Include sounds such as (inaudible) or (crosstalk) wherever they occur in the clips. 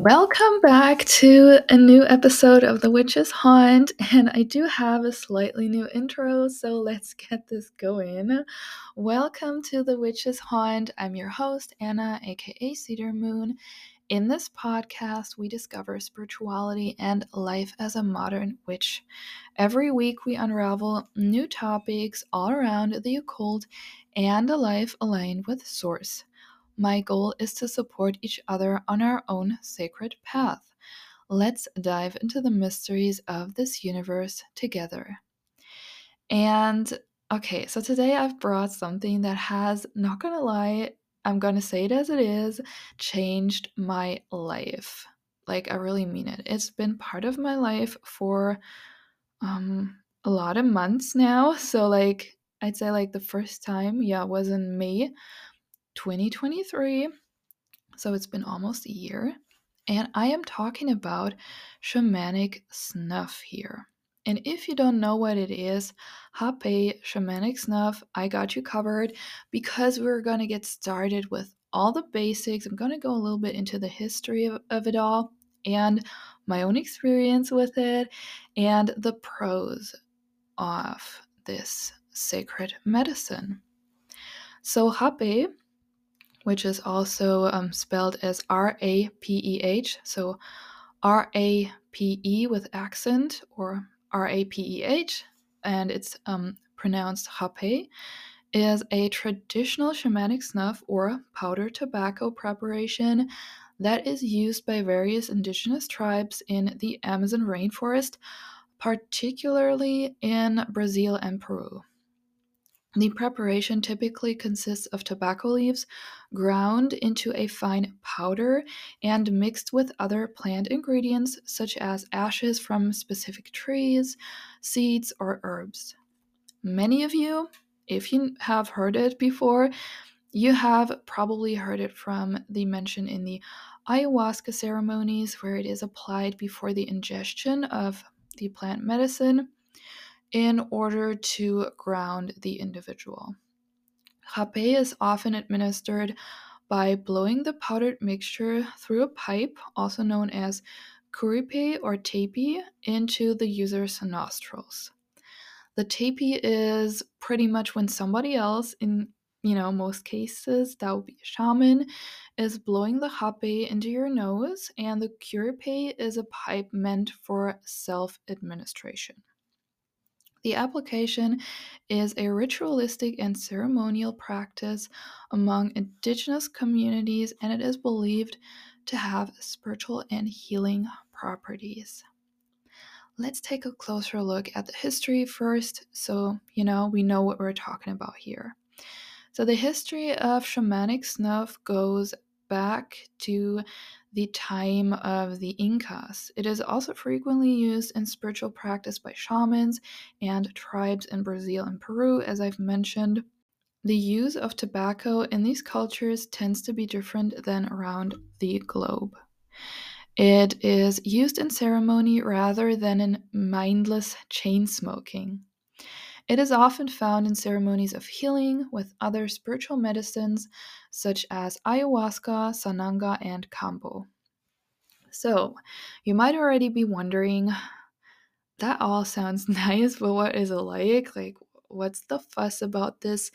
Welcome back to a new episode of The Witch's Haunt, and I do have a slightly new intro, so let's get this going. Welcome to The Witch's Haunt. I'm your host, Anna, aka Cedar Moon. In this podcast, we discover spirituality and life as a modern witch. Every week, we unravel new topics all around the occult and a life aligned with Source. My goal is to support each other on our own sacred path. Let's dive into the mysteries of this universe together. And okay, so today I've brought something that has, not gonna lie, I'm gonna say it as it is, changed my life. Like, I really mean it. It's been part of my life for um, a lot of months now. So, like, I'd say, like, the first time, yeah, was in May 2023. So it's been almost a year. And I am talking about shamanic snuff here. And if you don't know what it is, Hape Shamanic Snuff, I got you covered because we're going to get started with all the basics. I'm going to go a little bit into the history of, of it all and my own experience with it and the pros of this sacred medicine. So, Hape which is also um, spelled as R A P E H. So R A P E with accent or R A P E H, and it's um, pronounced hape, is a traditional shamanic snuff or powder tobacco preparation that is used by various indigenous tribes in the Amazon rainforest, particularly in Brazil and Peru. The preparation typically consists of tobacco leaves ground into a fine powder and mixed with other plant ingredients such as ashes from specific trees, seeds, or herbs. Many of you, if you have heard it before, you have probably heard it from the mention in the ayahuasca ceremonies where it is applied before the ingestion of the plant medicine in order to ground the individual. Hape is often administered by blowing the powdered mixture through a pipe, also known as kuripe or tepi, into the user's nostrils. The tepi is pretty much when somebody else, in you know most cases that would be a shaman, is blowing the hape into your nose, and the kuripe is a pipe meant for self administration. The application is a ritualistic and ceremonial practice among indigenous communities, and it is believed to have spiritual and healing properties. Let's take a closer look at the history first so you know we know what we're talking about here. So, the history of shamanic snuff goes back to the time of the Incas. It is also frequently used in spiritual practice by shamans and tribes in Brazil and Peru, as I've mentioned. The use of tobacco in these cultures tends to be different than around the globe. It is used in ceremony rather than in mindless chain smoking. It is often found in ceremonies of healing with other spiritual medicines such as ayahuasca, sananga, and kambo. So, you might already be wondering that all sounds (laughs) nice, but what is it like? Like, what's the fuss about this?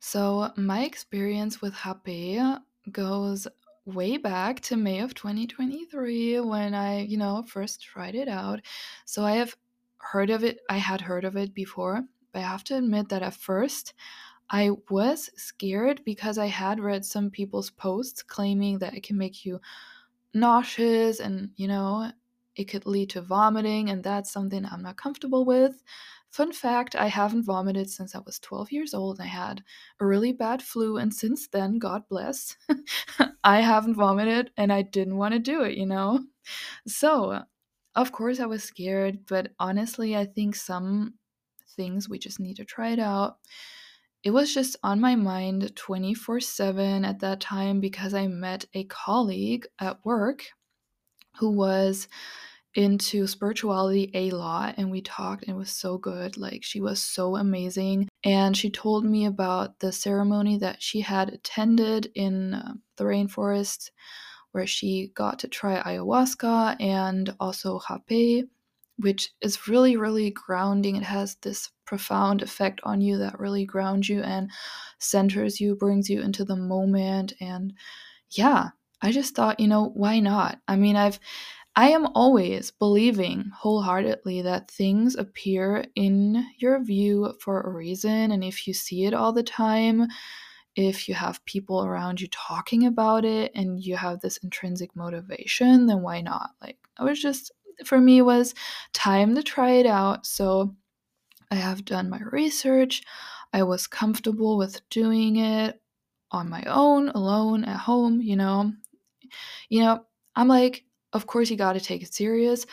So, my experience with Hape goes way back to May of 2023 when I, you know, first tried it out. So, I have heard of it, I had heard of it before, I have to admit that at first I was scared because I had read some people's posts claiming that it can make you nauseous and, you know, it could lead to vomiting, and that's something I'm not comfortable with. Fun fact I haven't vomited since I was 12 years old. I had a really bad flu, and since then, God bless, (laughs) I haven't vomited and I didn't want to do it, you know? So, of course, I was scared, but honestly, I think some things we just need to try it out. It was just on my mind 24 7 at that time because I met a colleague at work who was into spirituality a lot and we talked and it was so good like she was so amazing and she told me about the ceremony that she had attended in uh, the rainforest where she got to try ayahuasca and also hape, which is really, really grounding. It has this profound effect on you that really grounds you and centers you, brings you into the moment. And yeah, I just thought, you know, why not? I mean, I've I am always believing wholeheartedly that things appear in your view for a reason. And if you see it all the time, if you have people around you talking about it and you have this intrinsic motivation, then why not? Like, I was just, for me, was time to try it out. So I have done my research. I was comfortable with doing it on my own, alone, at home, you know. You know, I'm like, of course you got to take it serious,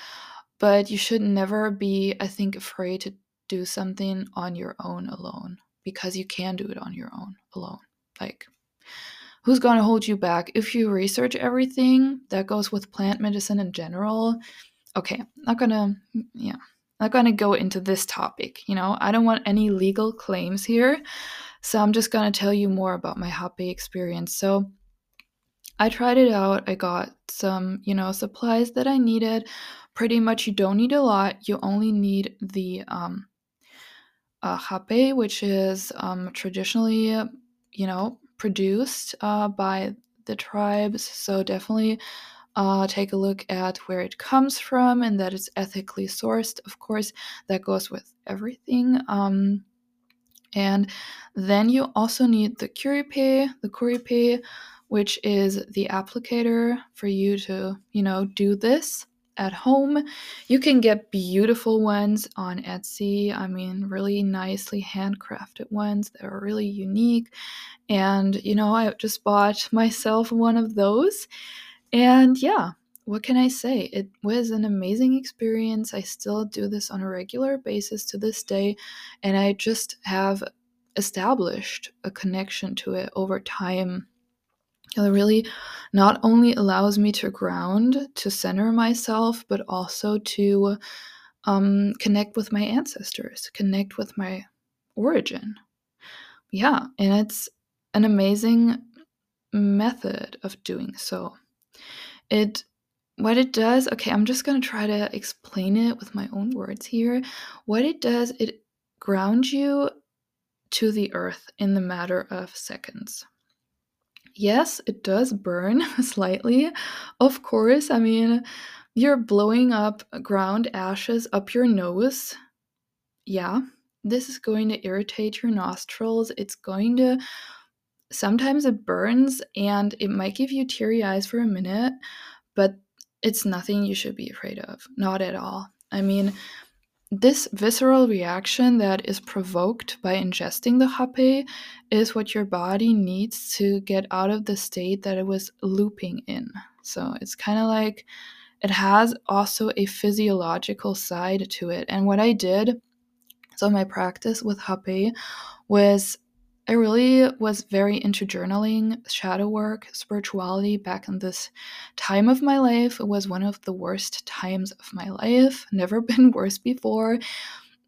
but you should never be, I think, afraid to do something on your own alone because you can do it on your own alone. Like, who's going to hold you back? If you research everything that goes with plant medicine in general, okay, not gonna, yeah, not gonna go into this topic. You know, I don't want any legal claims here. So I'm just gonna tell you more about my hape experience. So, I tried it out. I got some, you know, supplies that I needed. Pretty much, you don't need a lot. You only need the um, uh, hape, which is um, traditionally, you know, produced uh, by the tribes. So definitely uh, take a look at where it comes from and that it's ethically sourced. Of course, that goes with everything. Um, and then you also need the Kuripe. The Kuripe which is the applicator for you to, you know, do this at home. You can get beautiful ones on Etsy. I mean, really nicely handcrafted ones that are really unique. And, you know, I just bought myself one of those. And yeah, what can I say? It was an amazing experience. I still do this on a regular basis to this day. And I just have established a connection to it over time it really not only allows me to ground, to center myself, but also to um, connect with my ancestors, connect with my origin. Yeah, and it's an amazing method of doing so. It what it does, okay, I'm just going to try to explain it with my own words here. What it does, it grounds you to the earth in the matter of seconds. Yes, it does burn (laughs) slightly. Of course, I mean, you're blowing up ground ashes up your nose. Yeah, this is going to irritate your nostrils. It's going to sometimes it burns and it might give you teary eyes for a minute, but it's nothing you should be afraid of. Not at all. I mean, this visceral reaction that is provoked by ingesting the hape is what your body needs to get out of the state that it was looping in. So it's kind of like it has also a physiological side to it. And what I did, so my practice with hape was I really was very into journaling, shadow work, spirituality back in this time of my life. It was one of the worst times of my life, (laughs) never been worse before.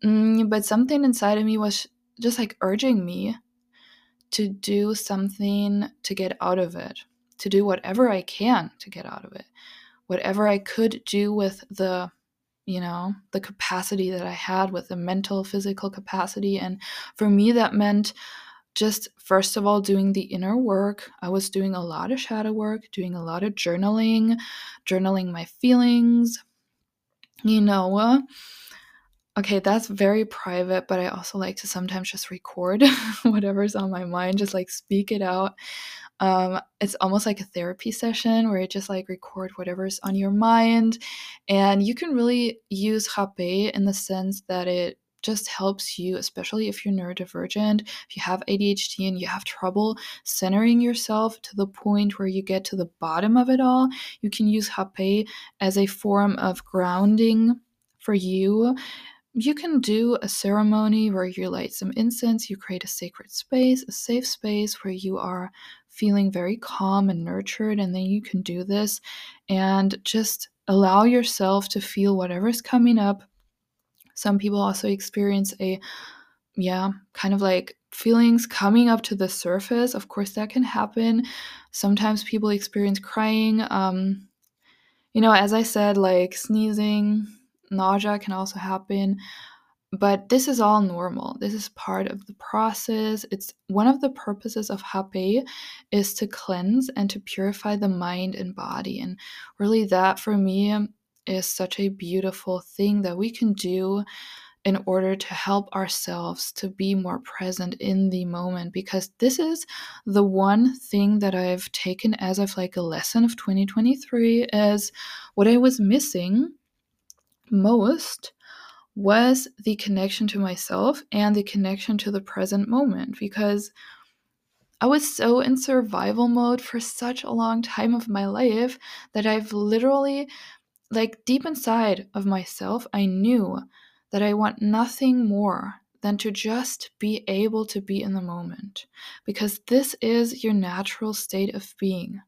Mm, but something inside of me was just like urging me to do something to get out of it, to do whatever I can to get out of it, whatever I could do with the you know, the capacity that I had with the mental, physical capacity. And for me, that meant just first of all doing the inner work. I was doing a lot of shadow work, doing a lot of journaling, journaling my feelings. You know, uh, okay, that's very private, but I also like to sometimes just record (laughs) whatever's on my mind, just like speak it out. Um, it's almost like a therapy session where you just like record whatever's on your mind. And you can really use hape in the sense that it just helps you, especially if you're neurodivergent, if you have ADHD and you have trouble centering yourself to the point where you get to the bottom of it all, you can use Hape as a form of grounding for you. You can do a ceremony where you light some incense, you create a sacred space, a safe space where you are feeling very calm and nurtured, and then you can do this and just allow yourself to feel whatever's coming up some people also experience a, yeah, kind of like feelings coming up to the surface. Of course, that can happen. Sometimes people experience crying. Um, you know, as I said, like sneezing, nausea can also happen. But this is all normal. This is part of the process. It's one of the purposes of Hape is to cleanse and to purify the mind and body. And really, that for me is such a beautiful thing that we can do in order to help ourselves to be more present in the moment because this is the one thing that I've taken as of like a lesson of 2023 is what I was missing most was the connection to myself and the connection to the present moment because I was so in survival mode for such a long time of my life that I've literally like deep inside of myself I knew that I want nothing more than to just be able to be in the moment. Because this is your natural state of being.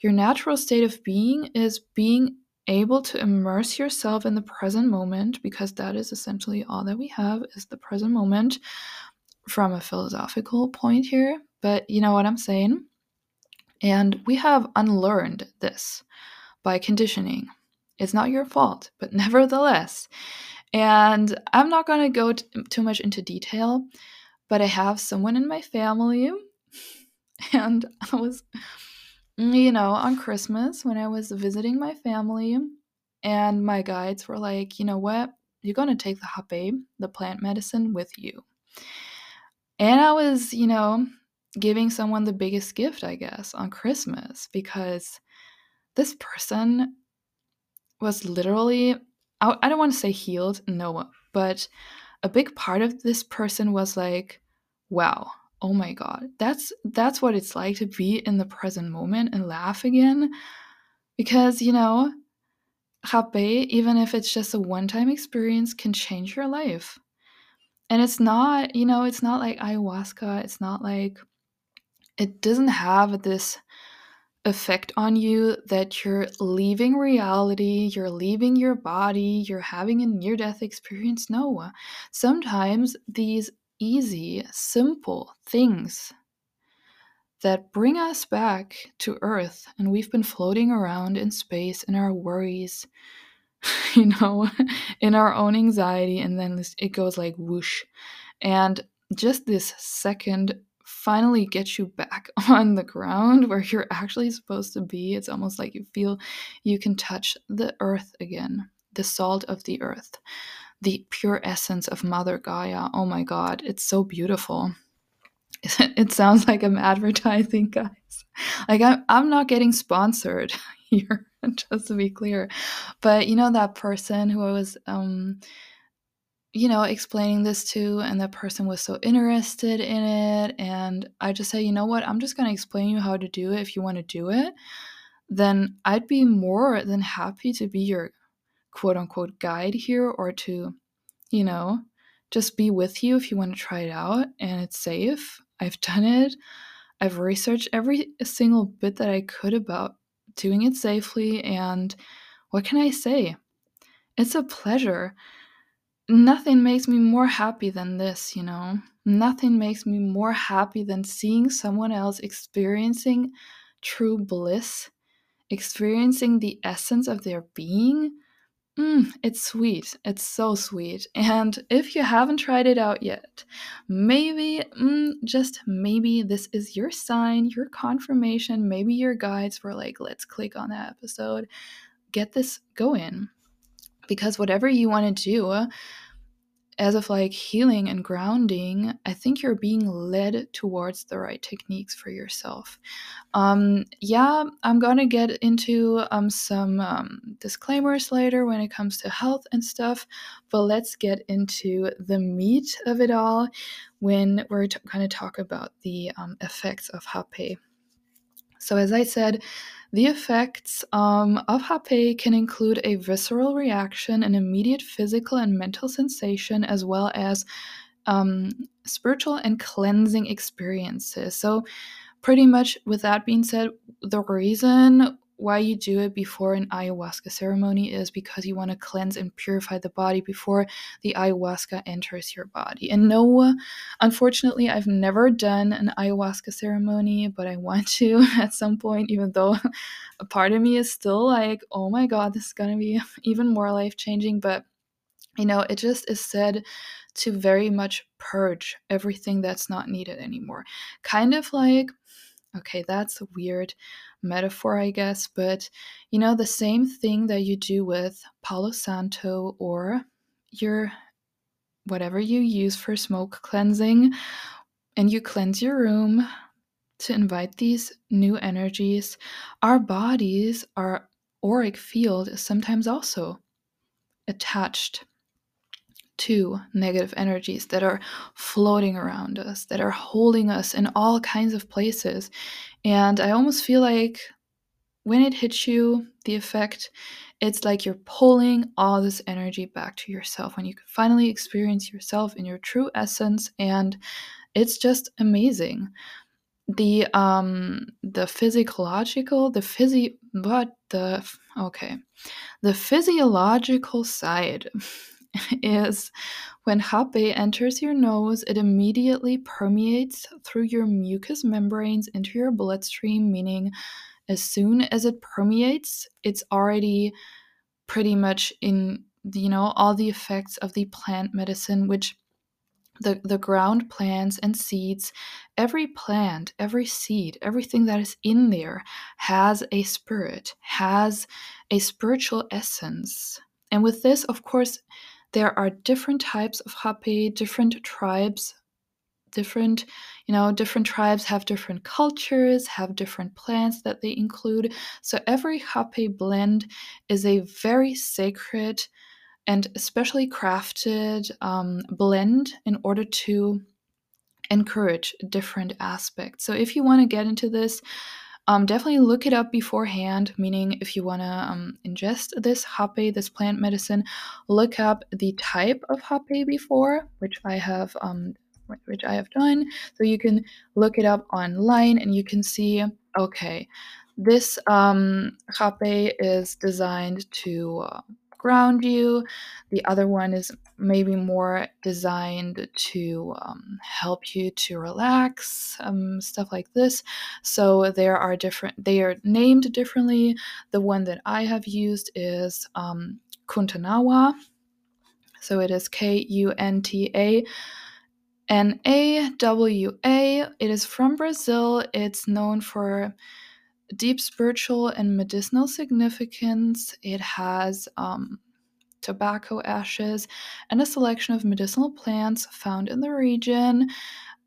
Your natural state of being is being able to immerse yourself in the present moment because that is essentially all that we have is the present moment from a philosophical point here but you know what i'm saying and we have unlearned this by conditioning it's not your fault but (laughs) nevertheless and I'm not going to go t- too much into detail, but I have someone in my family. (laughs) And I was, you know, on Christmas when I was visiting my family, and my guides were like, you know what? You're going to take the hape, the plant medicine, with you. And I was, you know, giving someone the biggest gift, I guess, on Christmas because this person was literally I, I don't want to say healed, no, but a big part of this person was like, wow, oh my god, that's that's what it's like to be in the present moment and laugh again. Because, you know, hape, even if it's just a one-time experience, can change your life. And it's not, you know, it's not like ayahuasca, it's not like it doesn't have this effect on you that you're leaving reality, you're leaving your body, you're having a near death experience. No. Sometimes these easy, simple things that bring us back to Earth, and we've been floating around in space in our worries, (laughs) you know, (laughs) in our own anxiety, and then it goes like whoosh. And just this second finally get you back (laughs) on the ground where you're actually supposed to be. It's almost like you feel you can touch the earth again, the salt of the earth, the pure essence of Mother Gaia. Oh my God, it's so beautiful. (laughs) It sounds like I'm advertising, (laughs) guys. Like, I'm, I'm not getting sponsored here, just to be clear. But you know, that person who I was, um, you know, explaining this to, and the person was so interested in it. And I just say, you know what, I'm just going to explain you how to do it if you want to do it. Then I'd be more than happy to be your quote unquote guide here or to, you know, just be with you if you want to try it out and it's safe. I've done it. I've researched every single bit that I could about doing it safely. And what can I say? It's a pleasure nothing makes me more happy than this, you know? Nothing makes me more happy than seeing someone else experiencing true bliss, experiencing the essence of their being. Mm, it's sweet. It's so sweet. And if you haven't tried it out yet, maybe, mm, just maybe, this is your sign, your confirmation. Maybe your guides were like, let's click on that episode, get this going because whatever you want to do as of like healing and grounding i think you're being led towards the right techniques for yourself. Um, yeah i'm gonna get into um, some um, disclaimers later when it comes to health and stuff but let's get into the meat of it all when we're t- to talk about the um, effects of hape so as i said the effects um, of hape can include a visceral reaction, an immediate physical and mental sensation, as well as um, spiritual and cleansing experiences. So, pretty much with that being said, the reason why you do it before an ayahuasca ceremony is because you want to cleanse and purify the body before the ayahuasca enters your body. And no, unfortunately, I've never done an ayahuasca ceremony, but I want to (laughs) at some point, even though (laughs) a part of me is still like, oh my god, this is gonna be (laughs) even more life changing. But you know, it just is said to very much purge everything that's not needed anymore. Kind of like, okay, that's weird metaphor, I guess, but you know, the same thing that you do with Palo Santo or your whatever you use for smoke cleansing, and you cleanse your room to invite these new energies. Our bodies, our auric field is sometimes also attached to negative energies that are floating around us, that are holding us in all kinds of places. And I almost feel like when it hits you, the effect, it's like you're pulling all this energy back to yourself when you can finally experience yourself in your true essence. And it's just amazing. The um the physiological, the physi but the okay. The physiological side (laughs) (laughs) is when hape enters your nose, it immediately permeates through your mucous membranes into your bloodstream, meaning as soon as it permeates, it's already pretty much in you know all the effects of the plant medicine which the, the ground plants and seeds every plant every seed everything that is in there has a spirit has a spiritual essence. And with this of course there are different types of hape, different tribes, different, you know, different tribes have different cultures, have different plants that they include. So every hape blend is a very sacred and especially crafted um, blend in order to encourage different aspects. So if you want to get into this, um, definitely look it up beforehand, meaning if you want to um, ingest this hape, this plant medicine, look up the type of hape before, which I have um, which I have done. So you can look it up online and you can see, okay, this um, hape is designed to uh, ground you. The other one is maybe more designed to um, help you to relax, um, stuff like this. So there are different, they are named differently. The one that I have used is um, Kuntanawa. So it is K U N T A. N A W A. It is from Brazil. It's known for deep spiritual and medicinal significance. It has um, tobacco ashes and a selection of medicinal plants found in the region.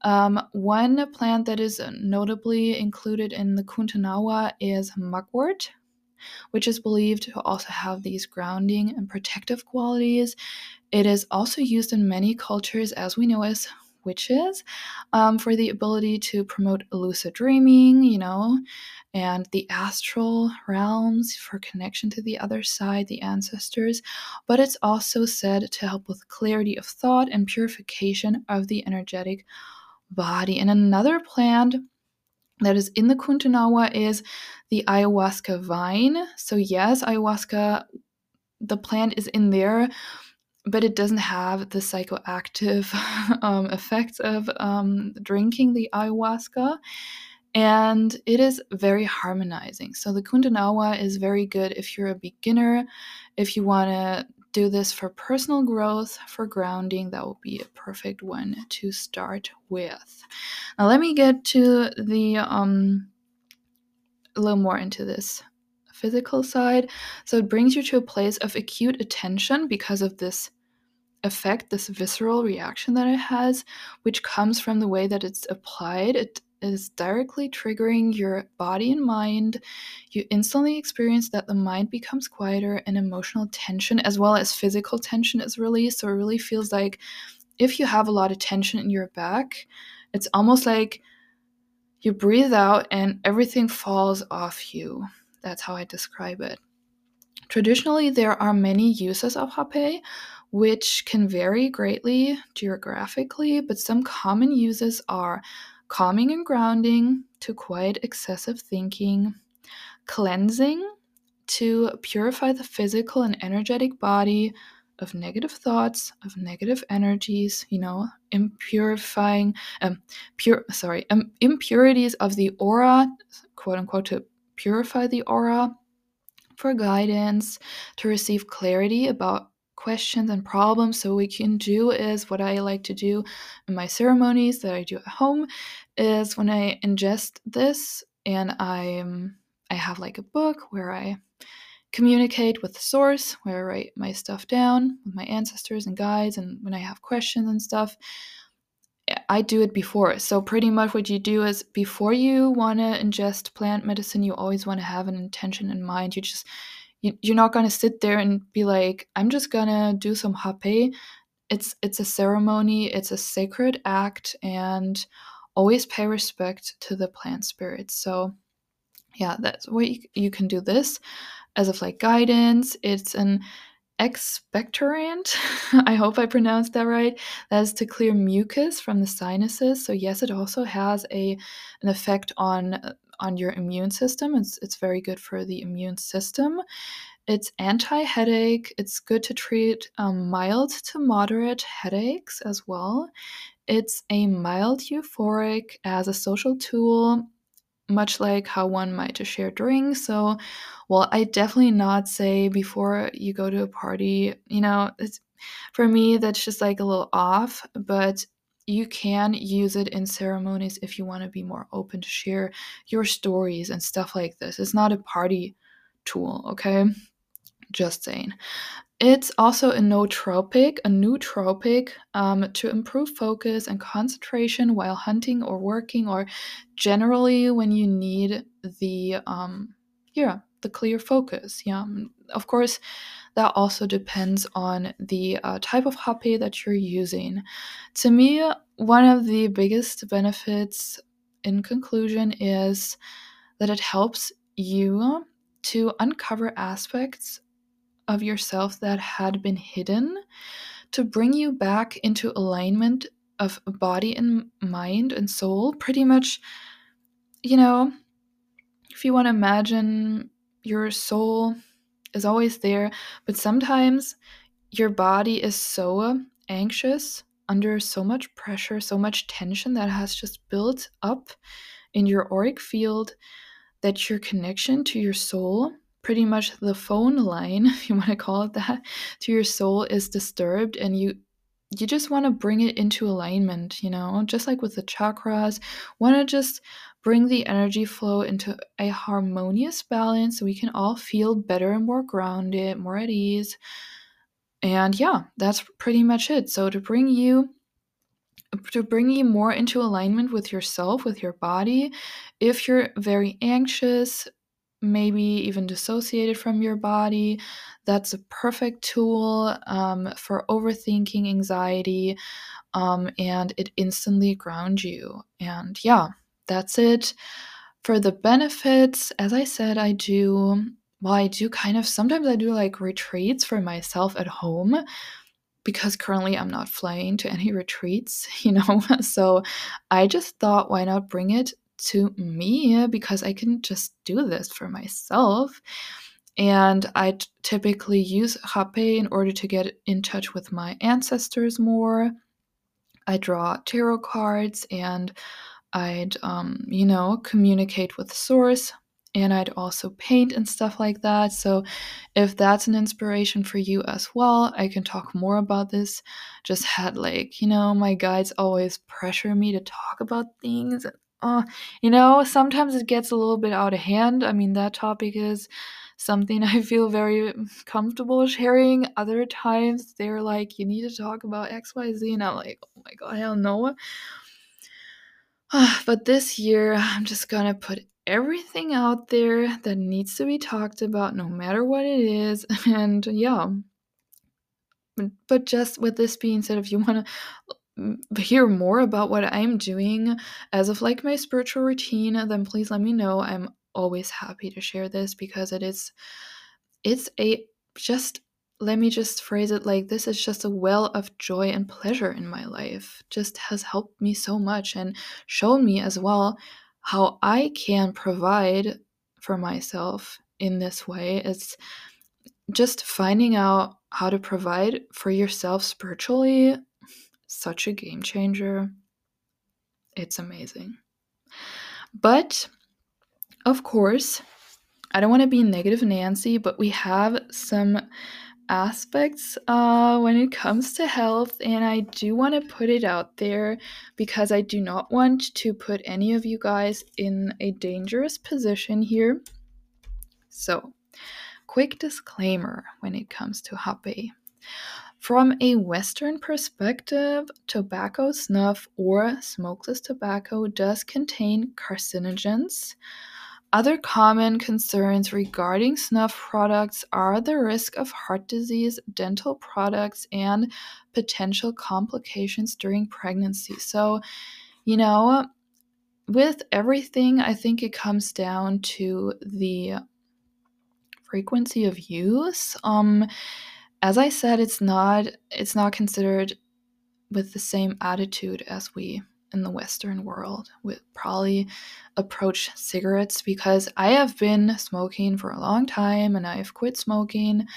Um, one plant that is notably included in the Kuntanawa is mugwort, which is believed to also have these grounding and protective qualities. It is also used in many cultures, as we know as witches um, for the ability to promote lucid dreaming, you know, and the astral realms for connection to the other side, the ancestors. But it's also said to help with clarity of thought and purification of the energetic body. And another plant that is in the Kuntanawa is the ayahuasca vine. So, yes, ayahuasca, the plant is in there but it doesn't have the psychoactive (laughs) um, effects of um, drinking the ayahuasca. And it is very harmonizing. So, the Kuntanawa is very good if you're a beginner, if you want to do this for personal growth, for grounding, that will be a perfect one to start with. Now, let me get to the um, a little more into this physical side. So it brings you to a place of acute attention because of this effect, this visceral reaction that it has, which comes from the way that it's applied. It is directly triggering your body and mind. You instantly experience that the mind becomes quieter and emotional tension, as well as physical tension, is released. So it really feels like if you have a lot of tension in your back, it's almost like you breathe out and everything falls off you. That's how I describe it. Traditionally, there are many uses of hape, which can vary greatly geographically, but some common uses are calming and grounding to quiet excessive thinking, cleansing to purify the physical and energetic body of negative thoughts, of negative energies, you know, impurifying, um, pure, sorry, um, impurities of the aura, quote unquote, to purify the aura for guidance, to receive clarity about questions and problems. So, we can do is what I like to do in my ceremonies that I do at home is when I ingest this and I I have like a book where I communicate with the source, where I write my stuff down with my ancestors and guides, and when I have questions and stuff. I do it before. So, pretty much what you do is before you want to ingest plant medicine, you always want to have an intention in mind. You just, you, you're not going to sit there and be like, I'm just going to do some hape. It's, it's a ceremony, it's a sacred act, and always pay respect to the plant spirits. So, yeah, that's what you, you can do this as of like guidance. It's an expectorant. (laughs) I hope I pronounced that right. That is to clear mucus from the sinuses. So yes, it also has a an effect on uh, on your immune system. It's it's very good for the immune system. It's anti-headache. It's good to treat um, mild to moderate headaches as well. It's a mild euphoric as a social tool much like how one might just share drinks. So, well, I definitely not say before you go to a party, you know, it's for me that's just like a little off, but you can use it in ceremonies if you want to be more open to share your stories and stuff like this. It's not a party tool, okay? Just saying. It's also a nootropic, a nootropic um, to improve focus and concentration while hunting or working, or generally when you need the um, yeah the clear focus. Yeah, of course, that also depends on the uh, type of hape that you're using. To me, one of the biggest benefits, in conclusion, is that it helps you to uncover aspects of yourself that had been hidden to bring you back into alignment of body and mind and soul. Pretty much, you know, if you want to imagine your soul is always there, but sometimes your body is so anxious under so much pressure, so much tension that has just built up in your auric field that your connection to your soul pretty much the phone line, (laughs) if you want to call it that, to your soul is disturbed and you you just want to bring it into alignment, you know, just like with the chakras, want to just bring the energy flow into a harmonious balance so we can all feel better and more grounded, more at ease. And yeah, that's pretty much it. So to bring you to bring you more into alignment with yourself, with your body, if you're very anxious, maybe even dissociated from your body. That's a perfect tool um, for overthinking, anxiety, um, and it instantly grounds you. And yeah, that's it. For the benefits, as I said, I do, well, I do kind of, sometimes I do like retreats for myself at home because currently I'm not flying to any (laughs) retreats, you know. (laughs) so I just thought, why not bring it to me because I can just do this for myself. And I t- typically use Hape in order to get in touch with my ancestors more. I draw tarot cards and I'd, um, you know, communicate with Source and I'd also paint and stuff like that. So, if that's an inspiration for you as well, I can talk more about this. Just had like, you know, my guides always pressure me to talk about things uh, you know, sometimes it gets a little bit out of hand. I mean, that topic is something (laughs) I feel very comfortable sharing. Other times they're like, you need to talk about XYZ. And I'm like, oh my God, I don't no. (sighs) but this year, (sighs) I'm just gonna put everything out there that needs to be talked about, no matter what it is. (laughs) And yeah. But just with this being said, if you want to mm, hear more about what I'm doing as of like my spiritual routine, then please let me know. I'm always happy to share this because it is it's a just let me just phrase it like this is just a well of joy and pleasure in my life. Just has helped me so much and shown me as well how I can provide for myself in this way. It's just finding out how to provide for yourself spiritually, such a game changer. It's amazing. But of course, I don't want to be negative Nancy, but we have some aspects uh, when it comes to health, and I do want to put it out there because I do not want to put any of you guys in a dangerous position here. So, quick disclaimer when it comes to hape. From a Western perspective, tobacco snuff or smokeless tobacco does contain carcinogens. Other common concerns regarding snuff products are the risk of heart disease, dental products, and potential complications during pregnancy. So, you know, with everything, I think it comes down to the frequency of use. Um, as I said, it's not it's not considered with the same attitude as we in the Western world would probably approach cigarettes because I have been smoking for a long time and I've quit smoking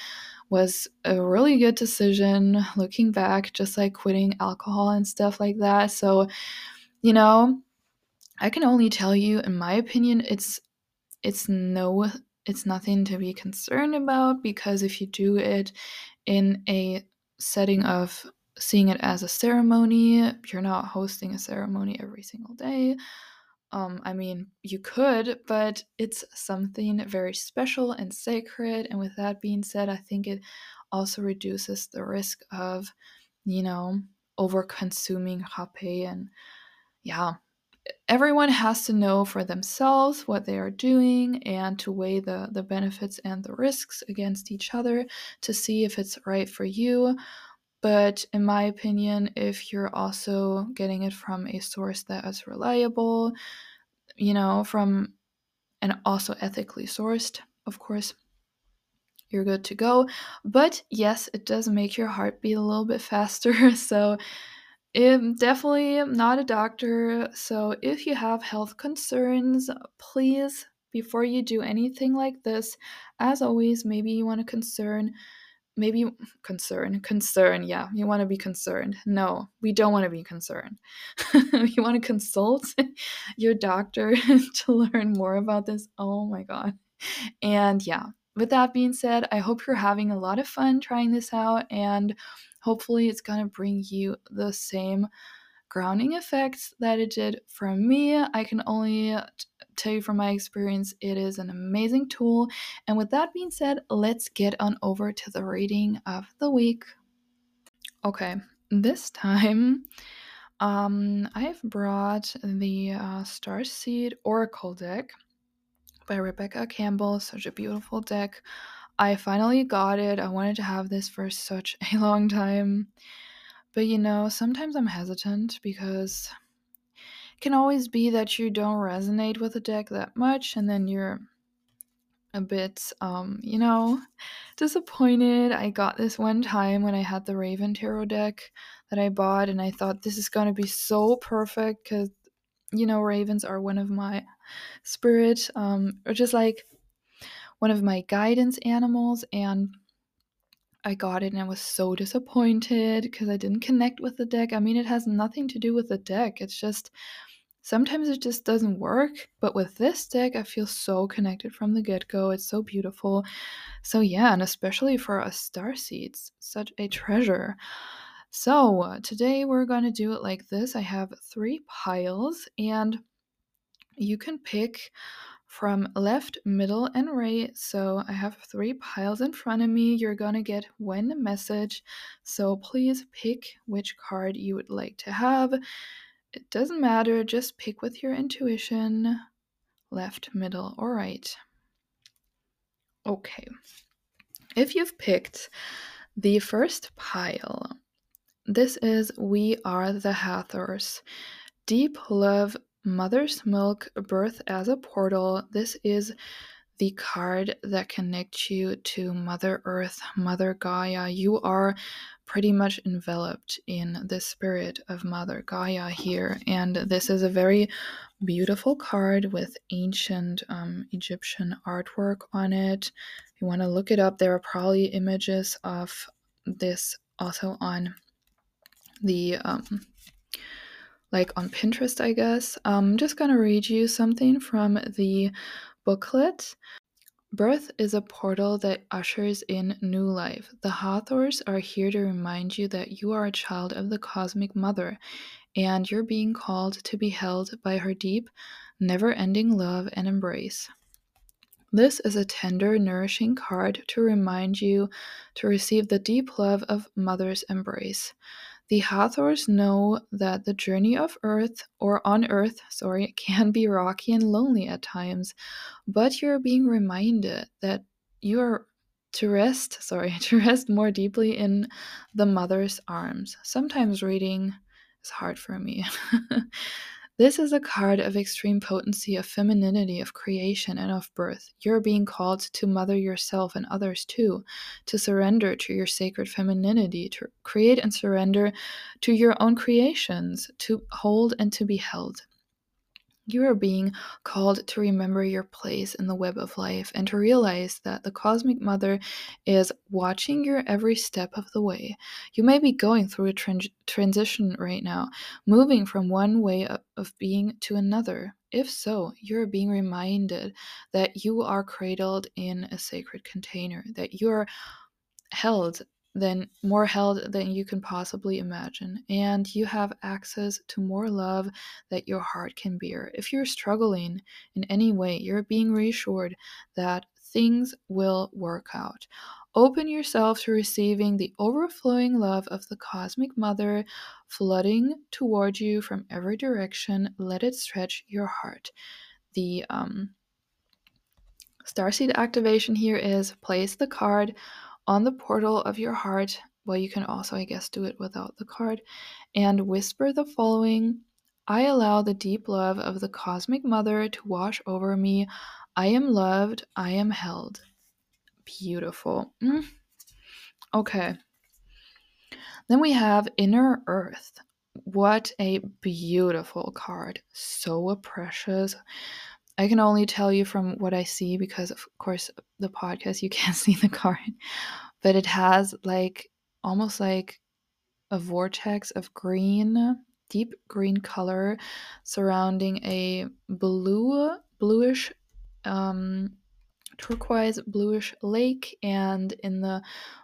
was a really good decision looking back, just like quitting alcohol and stuff like that. So, you know, I can only tell you, in my opinion, it's it's no it's nothing to be concerned about because if you do it in a setting of seeing it as a ceremony, you're not hosting a ceremony every single day. Um, I mean, you could, but it's something very special and sacred. And with that being said, I think it also reduces the risk of, you know, over consuming hape and yeah, everyone has to know for themselves what they are doing and to weigh the, the benefits and the risks against each other to see if it's right for you. But in my opinion, if you're also getting it from a source that is reliable, you know, from and also ethically sourced, of course, you're good to go. But yes, it does make your heart beat a little bit (laughs) faster. So I'm definitely not a doctor, so if you have health concerns, please, before you do anything like this, as always, maybe you want to concern, maybe concern, concern, yeah, you want to be concerned. No, we don't want to be concerned. (laughs) you want to consult (laughs) your doctor (laughs) to learn more about this. Oh my god. And yeah, with that being said, I hope you're having a lot of fun trying this out and hopefully it's going to bring you the same grounding effects that it did for me. I can only tell you from my experience, it is an amazing tool. And with that being said, let's get on over to the reading of the week. Okay, this time um, I've brought the uh, Starseed Oracle deck by Rebecca Campbell. Such a beautiful deck. I finally got it. I wanted to have this for such (laughs) a long time. But you know, sometimes I'm hesitant because can always be that you don't resonate with the deck that much and then you're a bit um, you know, disappointed. I got this one time when I had the Raven Tarot deck that I bought and I thought this is going to be so perfect cuz you know, ravens are one of my spirit um or just like one of my guidance animals and I got it and I was so disappointed because I didn't connect with the deck. I mean, it has nothing to do with the deck. It's just sometimes it just doesn't work. But with this deck, I feel so connected from the get go. It's so beautiful. So, yeah, and especially for us star seeds, such a treasure. So, uh, today we're going to do it like this I have three piles, and you can pick from left, middle, and right. So I have three piles in front of me. You're gonna get one message. So please pick which card you would like to have. It doesn't matter, just pick with your intuition left, middle, or right. Okay. If you've picked the first pile, this is We Are the Hathors. Deep love Mother's Milk, Birth as a Portal. This is the card that connects you to Mother Earth, Mother Gaia. You are pretty much enveloped in the spirit of Mother Gaia here. And this is a very beautiful card with ancient um, Egyptian artwork on it. If you want to look it up, there are probably images of this also on the um, like on Pinterest, I guess. I'm just gonna read you something from the booklet. Birth is a portal that ushers in new life. The Hathors are here to remind you that you are a child of the cosmic mother and you're being called to be held by her deep, never ending love and embrace. This is a tender, nourishing card to remind you to receive the deep love of Mother's embrace. The Hathors know that the journey of Earth, or on Earth, sorry, (laughs) can be rocky and lonely at times, but you're being reminded that you are to rest, (laughs) sorry, to rest more deeply in the mother's arms. Sometimes reading is hard for me. (laughs) This is a card of extreme potency, of femininity, of creation, and of birth. You're being called to mother yourself and others too, to surrender to your sacred femininity, to create and surrender to your own creations, to hold and to be held. You are being called to remember your place in the web of life and to realize that the Cosmic Mother is watching your every step of the way. You may be going through a tran- transition right now, moving from one way of, being to another. If so, you're being reminded that you are cradled in a sacred container, that you're held than more held than you can possibly imagine. And you have access to more love that your heart can bear. If you're struggling in any way you're being reassured that things will work out. Open yourself to receiving the overflowing love of the cosmic mother flooding toward you from every direction. Let it stretch your heart. The um starseed activation here is place the card on the portal of your heart. Well, you can also, I guess, do it without the card and whisper the following I allow the deep love of the cosmic mother to wash over me. I am loved. I am held. Beautiful. Mm. Okay. Then we have Inner Earth. What a beautiful card. So precious. I can only tell you from what I see because, of course, the podcast you (laughs) can't see the card, but it has like almost like a vortex of green, deep green color surrounding a blue, bluish, um, turquoise bluish lake, and in the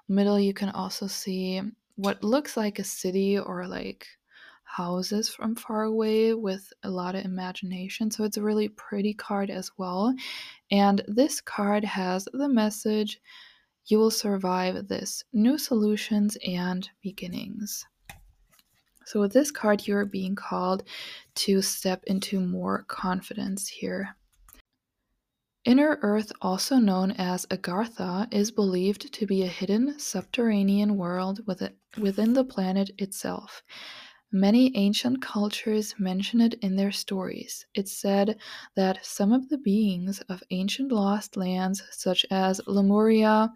middle you can also see what looks like a city or like houses from far away with a lot of imagination. So it's a really pretty card as well. And this card has the message you will survive this new solutions and beginnings. So, with this card, you're being called to step into more confidence here. Inner Earth, also known as Agartha, is believed to be a hidden subterranean world within the planet itself. Many ancient cultures mention it in their stories. It's said that some of the beings of ancient lost lands, such as Lemuria,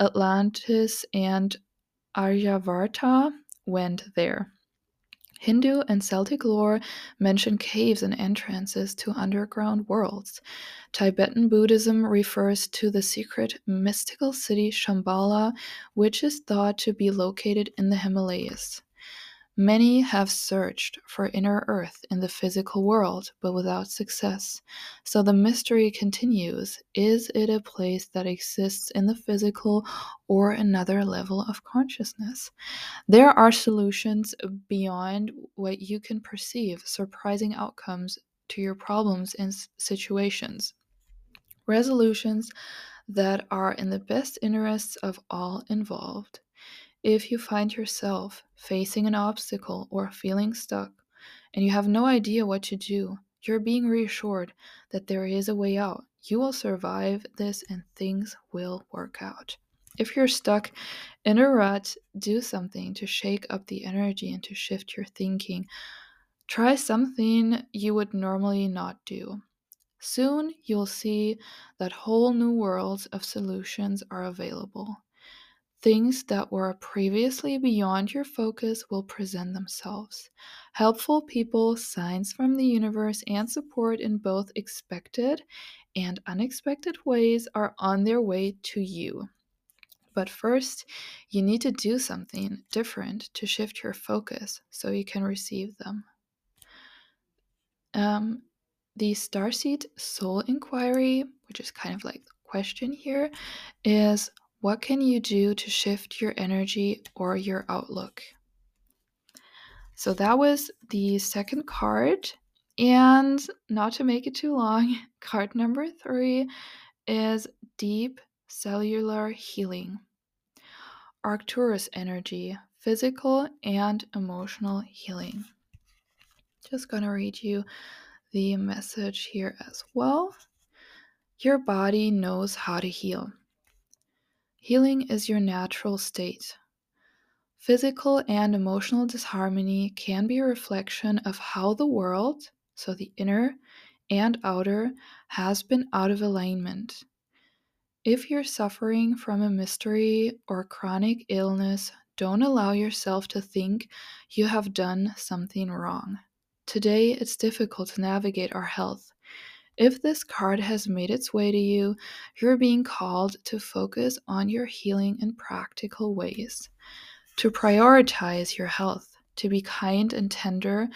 Atlantis, and Aryavarta, went there. Hindu and Celtic lore mention caves and entrances to underground worlds. Tibetan Buddhism refers to the secret mystical city Shambhala, which is thought to be located in the Himalayas. Many have searched for inner earth in the physical world, but without success. So the mystery continues is it a place that exists in the physical or another level of consciousness? There are solutions beyond what you can perceive, surprising outcomes to your problems and situations. Resolutions that are in the best interests of all involved. If you find yourself facing an obstacle or feeling stuck and you have no idea what to do, you're being reassured that there is a way out. You will survive this and things will work out. If you're stuck in a rut, do something to shake up the energy and to shift your thinking. Try something you would normally not do. Soon you'll see that whole new worlds of solutions are available. Things that were previously beyond your focus will present themselves. Helpful people, signs from the universe, and support in both expected and unexpected ways are on their way to you. But first, you need to do something different to shift your focus so you can receive them. Um, the Starseed Soul Inquiry, which is kind of like the question here, is what can you do to shift your energy or your outlook? So that was the second card. And not to make it too long, (laughs) card number three is Deep Cellular Healing. Arcturus energy, physical and emotional healing. Just gonna read you the message here as well. Your body knows how to heal. Healing is your natural state. Physical and emotional disharmony can be a reflection of how the world, so the inner and outer, has been out of alignment. If you're suffering from a mystery or chronic illness, don't allow yourself to think you have done something wrong. Today, it's difficult to navigate our health. If this card has made its way to you, you're being called to focus on your healing in practical ways, to prioritize your health, to be kind and tender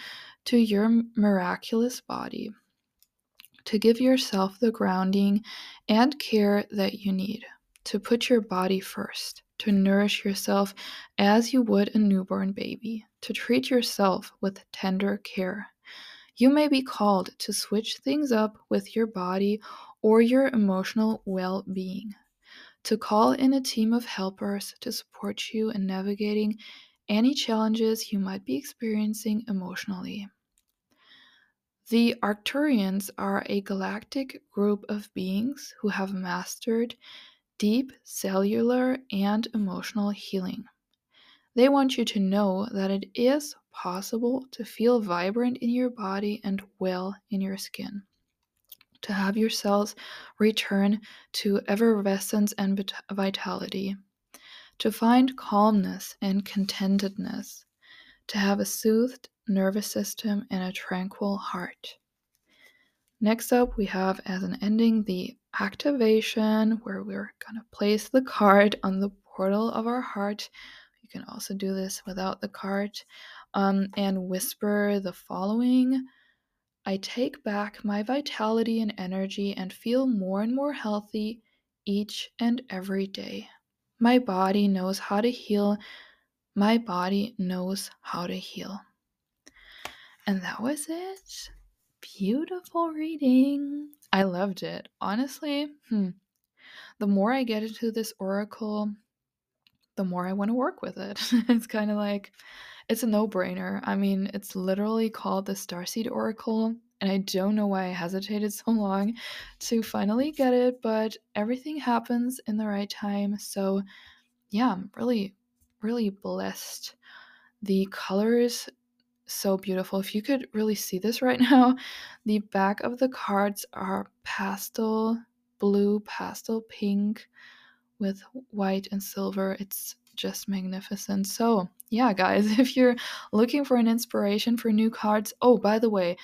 to your miraculous body, to give yourself the grounding and care that you need, to put your body first, to nourish yourself as you would a newborn baby, to treat yourself with tender care. You may be called to switch things up with your body or your emotional well being, to call in a team of helpers to support you in navigating any challenges you might be experiencing emotionally. The Arcturians are a galactic group of beings who have mastered deep cellular and emotional healing. They want you to know that it is possible to feel vibrant in your body and well in your skin. To have your cells return to effervescence and vitality. To find calmness and contentedness. To have a soothed nervous system and a tranquil heart. Next up, we have as an ending the activation, where we're going to place the card on the portal of our heart you can also do this without the cart um, and whisper the following I take back my vitality and energy and feel more and more healthy each and every day. My body knows how to heal. My body knows how to heal. And that was it. Beautiful reading. I loved it. Honestly, hmm, the more I get into this oracle, the more I want to work with it. (laughs) it's kind of like it's a no-brainer. I mean, it's literally called the Starseed Oracle, and I don't know why I hesitated (laughs) so long to finally get it, but everything happens in the right time. So, yeah, I'm really really blessed. The colors so beautiful. If you could really see this right (laughs) now, the back of the cards are pastel blue, pastel pink, with white and silver. It's just magnificent. So, yeah, guys, (laughs) if you're looking for an inspiration for new cards, oh, by the way,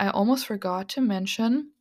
I almost forgot to mention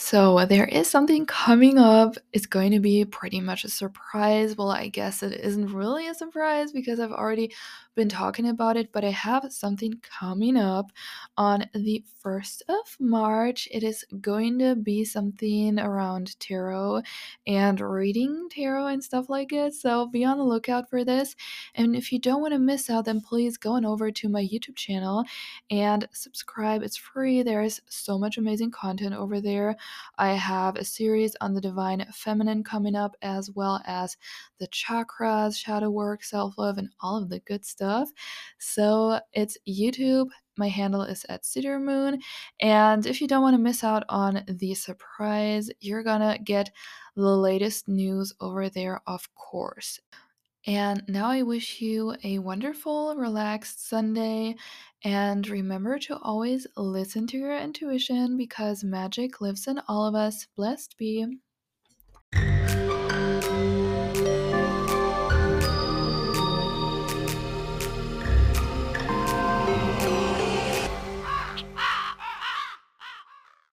so there is something coming up. It's going to be pretty much a surprise. Well, I guess it isn't really a surprise because I've already been talking about it, but I have something coming up on the 1st of March. It is going to be something around tarot and reading tarot and stuff like it. So be on the lookout for this. And if you don't want to miss out, then please go on over to my YouTube channel and subscribe. It's free. There is so much amazing content over there. I have a series on the divine feminine coming up, as well as the chakras, shadow work, self love, and all of the good stuff. So it's YouTube. My handle is at Cedar Moon. And if you don't want to miss out on the surprise, you're gonna get the latest news over there, of course. And now I wish you a wonderful, relaxed Sunday. And remember to always listen to your intuition because magic lives in all of us. Blessed be.